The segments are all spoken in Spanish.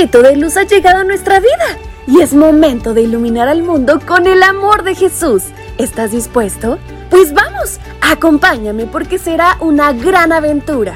poquito de luz ha llegado a nuestra vida y es momento de iluminar al mundo con el amor de Jesús. ¿Estás dispuesto? Pues vamos, acompáñame porque será una gran aventura.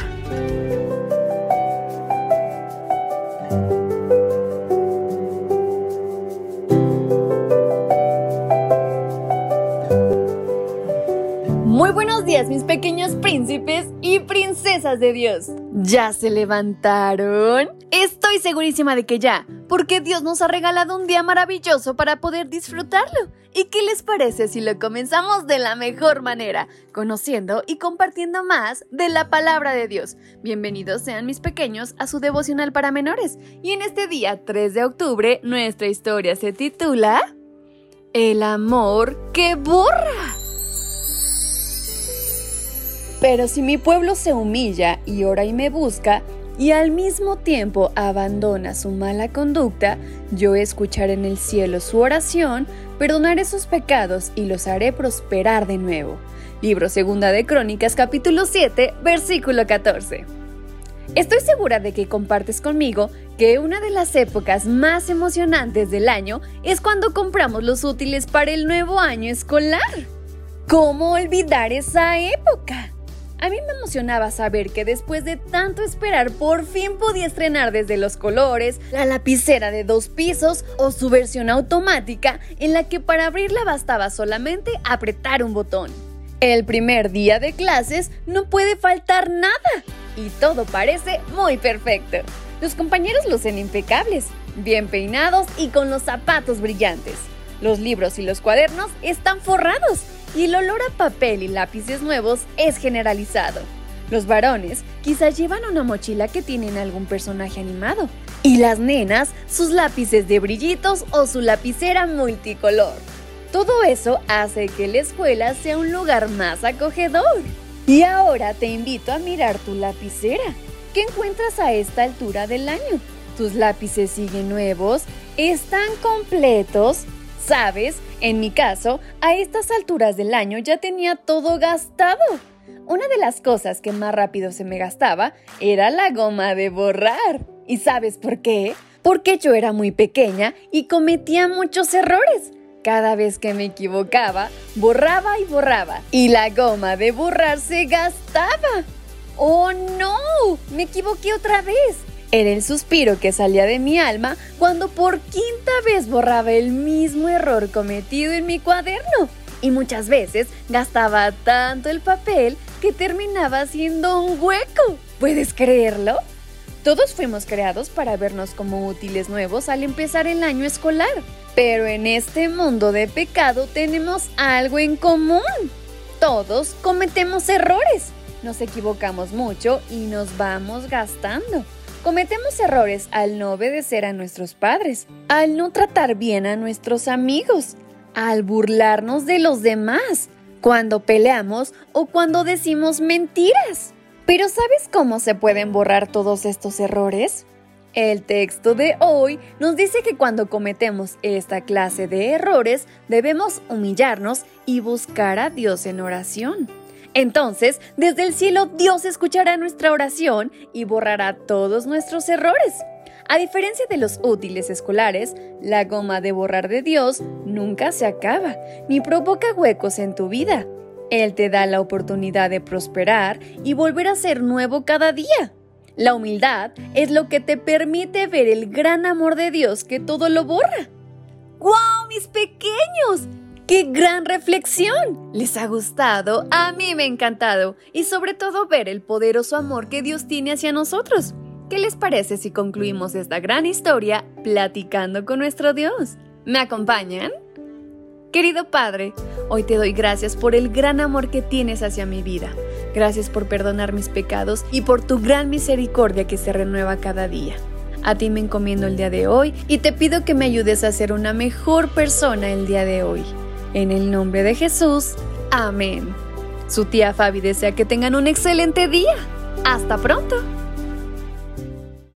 Muy buenos días mis pequeños príncipes y princesas de Dios. ¿Ya se levantaron? Estoy segurísima de que ya, porque Dios nos ha regalado un día maravilloso para poder disfrutarlo. ¿Y qué les parece si lo comenzamos de la mejor manera, conociendo y compartiendo más de la palabra de Dios? Bienvenidos sean mis pequeños a su devocional para menores. Y en este día 3 de octubre, nuestra historia se titula El amor que borra. Pero si mi pueblo se humilla y ora y me busca, y al mismo tiempo abandona su mala conducta, yo escucharé en el cielo su oración, perdonaré sus pecados y los haré prosperar de nuevo. Libro Segunda de Crónicas capítulo 7, versículo 14. Estoy segura de que compartes conmigo que una de las épocas más emocionantes del año es cuando compramos los útiles para el nuevo año escolar. ¿Cómo olvidar esa época? A mí me emocionaba saber que después de tanto esperar por fin podía estrenar desde los colores, la lapicera de dos pisos o su versión automática en la que para abrirla bastaba solamente apretar un botón. El primer día de clases no puede faltar nada y todo parece muy perfecto. Los compañeros lucen impecables, bien peinados y con los zapatos brillantes. Los libros y los cuadernos están forrados y el olor a papel y lápices nuevos es generalizado. Los varones quizás llevan una mochila que tienen algún personaje animado y las nenas sus lápices de brillitos o su lapicera multicolor. Todo eso hace que la escuela sea un lugar más acogedor. Y ahora te invito a mirar tu lapicera. ¿Qué encuentras a esta altura del año? ¿Tus lápices siguen nuevos? ¿Están completos? ¿Sabes? En mi caso, a estas alturas del año ya tenía todo gastado. Una de las cosas que más rápido se me gastaba era la goma de borrar. ¿Y sabes por qué? Porque yo era muy pequeña y cometía muchos errores. Cada vez que me equivocaba, borraba y borraba. Y la goma de borrar se gastaba. ¡Oh no! Me equivoqué otra vez. Era el suspiro que salía de mi alma cuando por quinta vez borraba el mismo error cometido en mi cuaderno. Y muchas veces gastaba tanto el papel que terminaba haciendo un hueco. ¿Puedes creerlo? Todos fuimos creados para vernos como útiles nuevos al empezar el año escolar. Pero en este mundo de pecado tenemos algo en común. Todos cometemos errores. Nos equivocamos mucho y nos vamos gastando. Cometemos errores al no obedecer a nuestros padres, al no tratar bien a nuestros amigos, al burlarnos de los demás, cuando peleamos o cuando decimos mentiras. Pero ¿sabes cómo se pueden borrar todos estos errores? El texto de hoy nos dice que cuando cometemos esta clase de errores debemos humillarnos y buscar a Dios en oración. Entonces, desde el cielo Dios escuchará nuestra oración y borrará todos nuestros errores. A diferencia de los útiles escolares, la goma de borrar de Dios nunca se acaba, ni provoca huecos en tu vida. Él te da la oportunidad de prosperar y volver a ser nuevo cada día. La humildad es lo que te permite ver el gran amor de Dios que todo lo borra. ¡Guau, mis pequeños! ¡Qué gran reflexión! ¿Les ha gustado? A mí me ha encantado. Y sobre todo ver el poderoso amor que Dios tiene hacia nosotros. ¿Qué les parece si concluimos esta gran historia platicando con nuestro Dios? ¿Me acompañan? Querido Padre, hoy te doy gracias por el gran amor que tienes hacia mi vida. Gracias por perdonar mis pecados y por tu gran misericordia que se renueva cada día. A ti me encomiendo el día de hoy y te pido que me ayudes a ser una mejor persona el día de hoy. En el nombre de Jesús, amén. Su tía Fabi desea que tengan un excelente día. Hasta pronto.